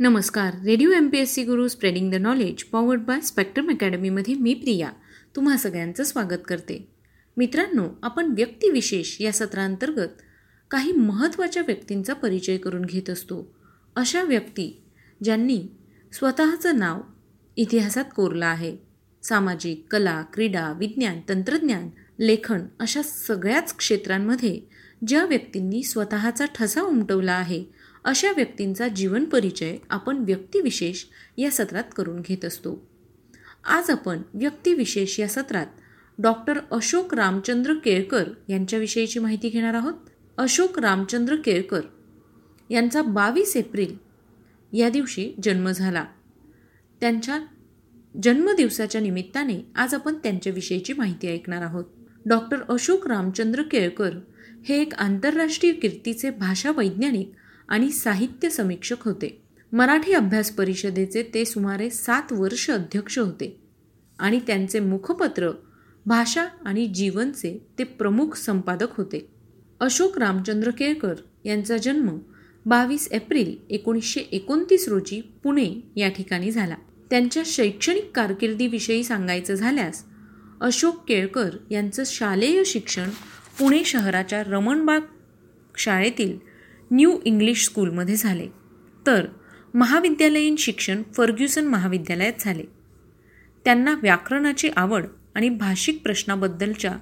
नमस्कार. Radio M P S C guru spreading the knowledge powered by Spectrum अकॅडमीमध्ये मी प्रिया. तुम्हा सगळ्यांचं स्वागत करते. मित्रांनो आपण व्यक्तिविशेष या सत्रांतर्गत काही महत्त्वाच्या व्यक्तींचा परिचय करून घेत असतो. अशा व्यक्ती ज्यांनी स्वतःचं नाव इतिहासात कोरलं आहे. सामाजिक कला क्रीडा विज्ञान तंत्रज्ञान लेखन अशा सगळ्याच क्षेत्रांमध्ये ज्या व्यक्तींनी स्वतःचा ठसा उमटवला आहे अशा व्यक्तींचा जीवन परिचय आपण व्यक्तिविशेष या सत्रात करून घेत असतो. आज आपण व्यक्तिविशेष या सत्रात डॉक्टर अशोक रामचंद्र केळकर यांच्याविषयीची माहिती घेणार आहोत. अशोक रामचंद्र केळकर यांचा बावीस एप्रिल या दिवशी जन्म झाला. त्यांच्या जन्मदिवसाच्या निमित्ताने आज आपण त्यांच्याविषयीची माहिती ऐकणार आहोत. डॉक्टर अशोक रामचंद्र केळकर हे एक आंतरराष्ट्रीय कीर्तीचे भाषा वैज्ञानिक आणि साहित्य समीक्षक होते. मराठी अभ्यास परिषदेचे ते सुमारे सात वर्ष अध्यक्ष होते. आणि त्यांचे मुखपत्र भाषा आणि जीवनचे ते प्रमुख संपादक होते. अशोक रामचंद्र केळकर यांचा जन्म बावीस एप्रिल एकोणीसशे एकोणतीस रोजी पुणे या ठिकाणी झाला. त्यांच्या शैक्षणिक कारकिर्दीविषयी सांगायचं झाल्यास अशोक केळकर यांचं शालेय शिक्षण पुणे शहराच्या रमणबाग शाळेतील न्यू इंग्लिश स्कूलमध्ये झाले. तर महाविद्यालयीन शिक्षण फर्ग्युसन महाविद्यालयात झाले. त्यांना व्याकरणाची आवड आणि भाषिक प्रश्नाबद्दलच्या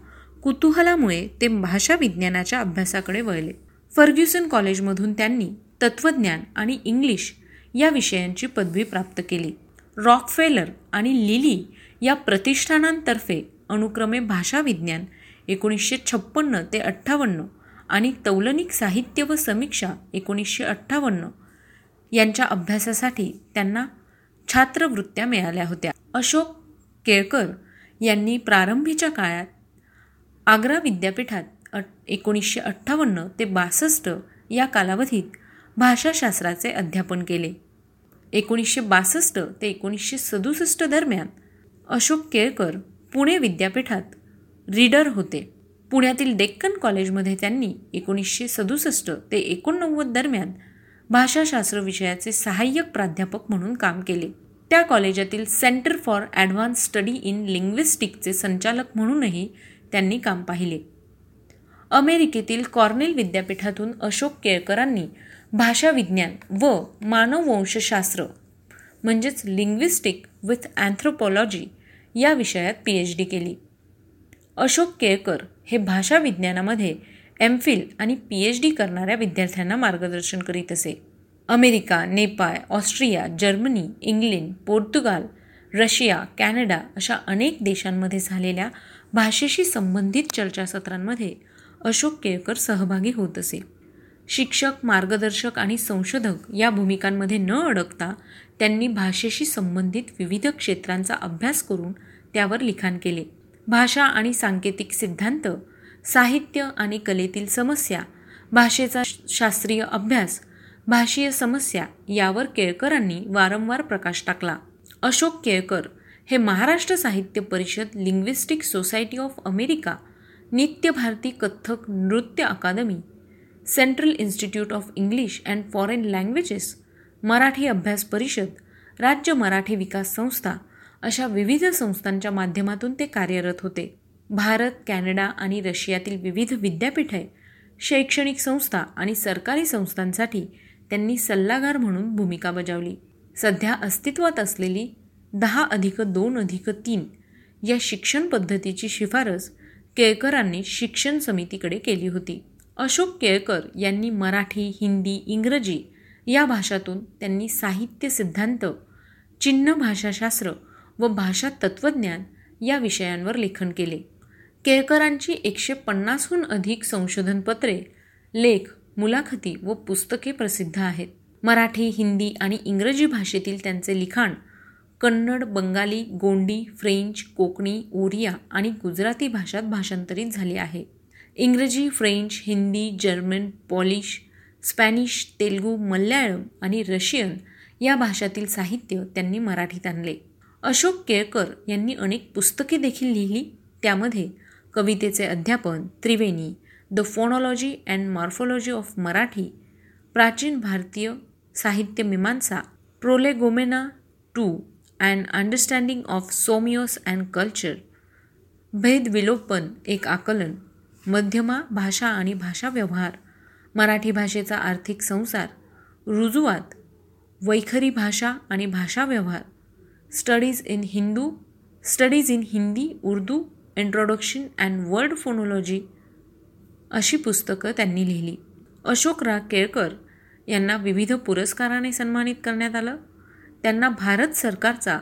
कुतूहलामुळे ते भाषा विज्ञानाच्या अभ्यासाकडे वळले. फर्ग्युसन कॉलेजमधून त्यांनी तत्त्वज्ञान आणि इंग्लिश या विषयांची पदवी प्राप्त केली. रॉकफेलर आणि लिली या प्रतिष्ठानांतर्फे अनुक्रमे भाषा विज्ञान एकोणीसशे छप्पन्न ते अठ्ठावन्न आणि तौलनिक साहित्य व समीक्षा एकोणीसशे अठ्ठावन्न यांच्या अभ्यासासाठी त्यांना छात्रवृत्त्या मिळाल्या होत्या. अशोक केळकर यांनी प्रारंभीच्या काळात आग्रा विद्यापीठात एकोणीसशे अठ्ठावन्न ते बासष्ट या कालावधीत भाषाशास्त्राचे अध्यापन केले. एकोणीसशे बासष्ट ते एकोणीसशे सदुसष्ट दरम्यान अशोक केळकर पुणे विद्यापीठात रीडर होते. पुण्यातील डेक्कन कॉलेजमध्ये त्यांनी एकोणीसशे सदुसष्ट ते एकोणनव्वद दरम्यान भाषाशास्त्र विषयाचे सहाय्यक प्राध्यापक म्हणून काम केले. त्या कॉलेजातील centre for advance study in लिंग्विस्टिकचे संचालक म्हणूनही त्यांनी काम पाहिले. अमेरिकेतील कॉर्नेल विद्यापीठातून अशोक केळकरांनी भाषा विज्ञान व मानववंशशास्त्र म्हणजेच लिंग्विस्टिक विथ अँथ्रोपॉलॉजी या विषयात पी एच डी केली. अशोक केळकर हे भाषा विज्ञानामध्ये एम फिल आणि पी एच डी करणाऱ्या विद्यार्थ्यांना मार्गदर्शन करीत असे. America Nepal Austria Germany England Portugal Russia Canada अशा अनेक देशांमध्ये झालेल्या भाषेशी संबंधित चर्चासत्रांमध्ये अशोक केळकर सहभागी होत असे. शिक्षक मार्गदर्शक आणि संशोधक या भूमिकांमध्ये न अडकता त्यांनी भाषेशी संबंधित विविध क्षेत्रांचा अभ्यास करून त्यावर लिखाण केले. भाषा आणि सांकेतिक सिद्धांत साहित्य आणि कलेतील समस्या भाषेचा शास्त्रीय अभ्यास भाषीय समस्या यावर केळकरांनी वारंवार प्रकाश टाकला. अशोक केळकर हे महाराष्ट्र साहित्य परिषद linguistic society of America Nitya Bharati Kathak Nritya academy Central Institute of English and Foreign Languages Marathi Abhyas Parishad राज्य मराठी विकास संस्था अशा विविध संस्थांच्या माध्यमातून ते कार्यरत होते. भारत कॅनडा आणि रशियातील विविध विद्यापीठे शैक्षणिक संस्था आणि सरकारी संस्थांसाठी त्यांनी सल्लागार म्हणून भूमिका बजावली. सध्या अस्तित्वात असलेली दहा अधिक दोन अधिक तीन या शिक्षण पद्धतीची शिफारस केळकरांनी शिक्षण समितीकडे केली होती. अशोक केळकर यांनी मराठी हिंदी इंग्रजी या भाषातून त्यांनी साहित्य सिद्धांत चिन्ह भाषाशास्त्र व भाषा तत्त्वज्ञान या विषयांवर लेखन केले. केळकरांची एकशे पन्नासहून अधिक संशोधनपत्रे लेख मुलाखती व पुस्तके प्रसिद्ध आहेत. मराठी हिंदी आणि इंग्रजी भाषेतील त्यांचे लिखाण कन्नड बंगाली गोंडी फ्रेंच कोकणी ओरिया आणि गुजराती भाषात भाषांतरित झाले आहे. इंग्रजी French Hindi German Polish Spanish Telugu Malayalam आणि रशियन या भाषातील साहित्य त्यांनी मराठीत आणले. अशोक केळकर यांनी अनेक पुस्तके देखील लिहिली. त्यामध्ये कवितेचे अध्यापन Triveni the phonology and morphology of Marathi प्राचीन भारतीय साहित्य मीमांसा prolegomena to and understanding of semiosis and culture भेद विलोपन एक आकलन मध्यमा भाषा आणि भाषा व्यवहार मराठी भाषेचा आर्थिक संसार रुजुवात वैखरी भाषा आणि भाषा व्यवहार. Studies in Hindu studies in Hindi Urdu introduction and word phonology अशी पुस्तकं त्यांनी लिहिली. अशोकराव केळकर यांना विविध पुरस्काराने सन्मानित करण्यात आलं. त्यांना भारत सरकारचा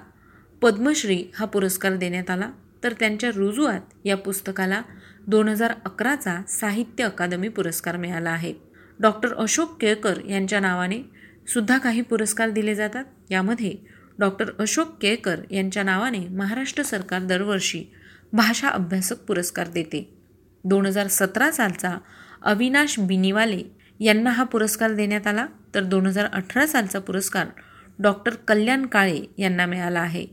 पद्मश्री हा पुरस्कार देण्यात आला. तर त्यांच्या रुजुआत या पुस्तकाला दोन हजार अकराचा साहित्य अकादमी पुरस्कार मिळाला आहे. डॉक्टर अशोक केळकर यांच्या नावाने सुद्धा काही पुरस्कार दिले जातात. यामध्ये डॉक्टर अशोक केळकर यांच्या नावाने महाराष्ट्र सरकार दरवर्षी भाषा अभ्यासक पुरस्कार देते. दोन हजार सतरा सालचा अविनाश बिनीवाले यांना हा पुरस्कार देण्यात आला. तर दोन हजार अठरा सालचा पुरस्कार डॉक्टर कल्याण काळे यांना मिळाला आहे.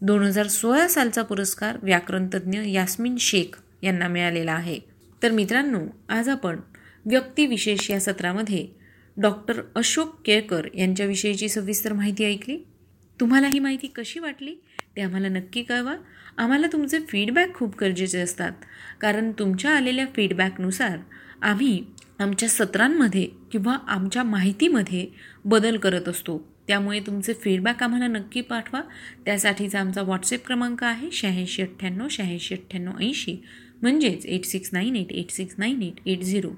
दोन हजार सोळा सालचा पुरस्कार व्याकरणतज्ज्ञ यास्मिन शेख यांना मिळालेला आहे. तर मित्रांनो आज आपण व्यक्तिविशेष या सत्रामध्ये डॉक्टर अशोक केळकर यांच्याविषयीची सविस्तर माहिती ऐकली. तुम्हाला ही माहिती कशी वाटली ते आम्हाला नक्की कळवा. आम्हाला तुमचे फीडबॅक खूप गरजेचे असतात. कारण तुमच्या आलेल्या फीडबॅकनुसार आम्ही आमच्या सत्रांमध्ये किंवा आमच्या माहितीमध्ये बदल करत असतो. त्यामुळे तुमचे फीडबॅक आम्हाला नक्की पाठवा. त्यासाठीचा आमचा व्हॉट्सअप क्रमांक आहे शहाऐंशी अठ्ठ्याण्णव शहाऐंशी अठ्ठ्याण्णव ऐंशी. म्हणजेच eight six nine eight eight six nine eight eight zero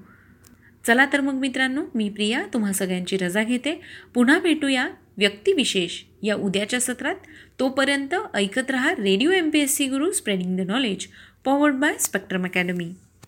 चला तर मग मित्रांनो मी प्रिया तुम्हा सगळ्यांची रजा घेते. पुन्हा भेटूया व्यक्तिविशेष या उद्याच्या सत्रात तोपर्यंत ऐकत रहा radio M P S C Guru spreading the knowledge powered by Spectrum Academy